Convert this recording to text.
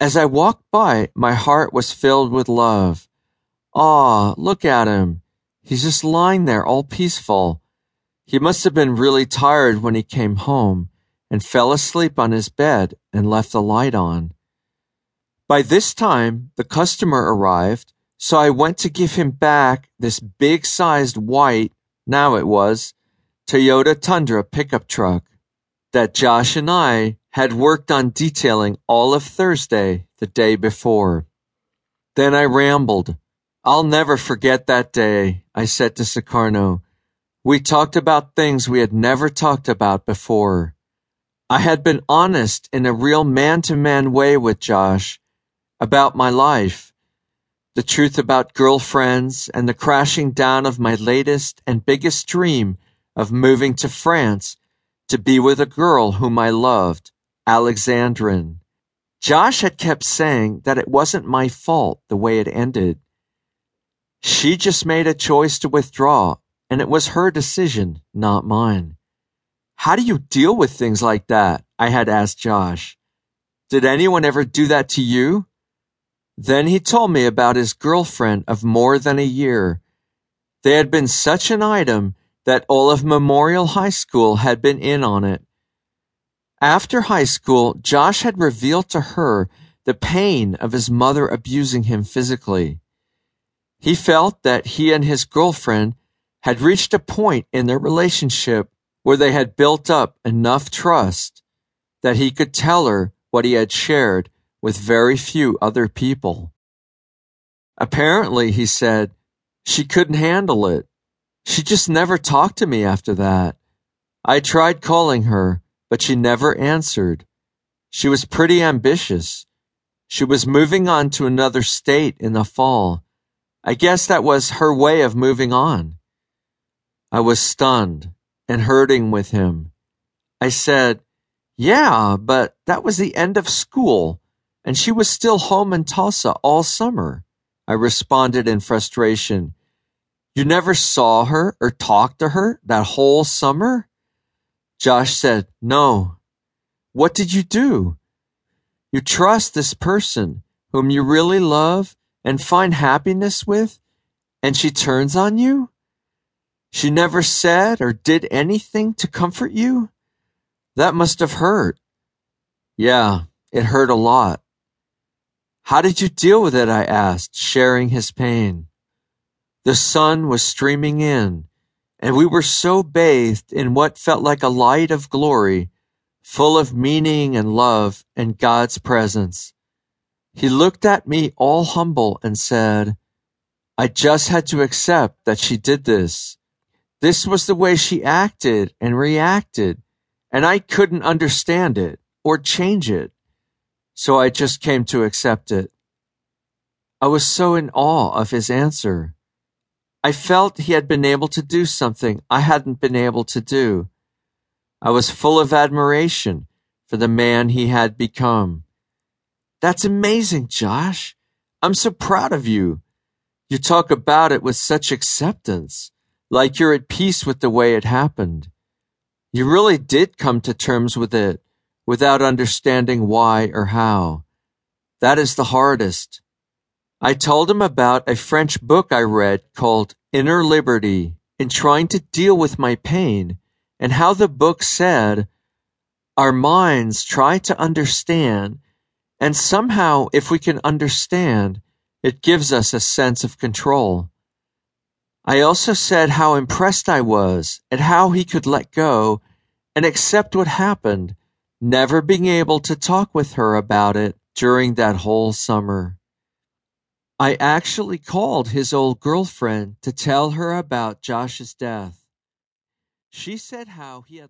As I walked by, my heart was filled with love. Ah, look at him. He's just lying there all peaceful. He must have been really tired when he came home and fell asleep on his bed and left the light on. By this time, the customer arrived, so I went to give him back this big sized white, now it was, Toyota Tundra pickup truck that Josh and I had worked on detailing all of Thursday the day before. Then I rambled. I'll never forget that day, I said to Sukarno. We talked about things we had never talked about before. I had been honest in a real man to man way with Josh about my life, the truth about girlfriends and the crashing down of my latest and biggest dream of moving to France to be with a girl whom I loved Alexandrine. Josh had kept saying that it wasn't my fault the way it ended. She just made a choice to withdraw, and it was her decision, not mine. How do you deal with things like that? I had asked Josh. Did anyone ever do that to you? Then he told me about his girlfriend of more than a year. They had been such an item that all of Memorial High School had been in on it. After high school, Josh had revealed to her the pain of his mother abusing him physically. He felt that he and his girlfriend had reached a point in their relationship where they had built up enough trust that he could tell her what he had shared with very few other people. Apparently, he said, she couldn't handle it. She just never talked to me after that. I tried calling her, but she never answered. She was pretty ambitious. She was moving on to another state in the fall. I guess that was her way of moving on. I was stunned and hurting with him. I said, Yeah, but that was the end of school, and she was still home in Tulsa all summer. I responded in frustration. You never saw her or talked to her that whole summer? Josh said, No. What did you do? You trust this person whom you really love and find happiness with, and she turns on you? She never said or did anything to comfort you? That must have hurt. Yeah, it hurt a lot. How did you deal with it? I asked, sharing his pain. The sun was streaming in and we were so bathed in what felt like a light of glory, full of meaning and love and God's presence. He looked at me all humble and said, I just had to accept that she did this. This was the way she acted and reacted, and I couldn't understand it or change it. So I just came to accept it. I was so in awe of his answer. I felt he had been able to do something I hadn't been able to do. I was full of admiration for the man he had become. That's amazing, Josh. I'm so proud of you. You talk about it with such acceptance, like you're at peace with the way it happened. You really did come to terms with it without understanding why or how. That is the hardest. I told him about a French book I read called Inner Liberty in trying to deal with my pain and how the book said, our minds try to understand and somehow if we can understand, it gives us a sense of control. I also said how impressed I was at how he could let go and accept what happened, never being able to talk with her about it during that whole summer. I actually called his old girlfriend to tell her about Josh's death. She said how he had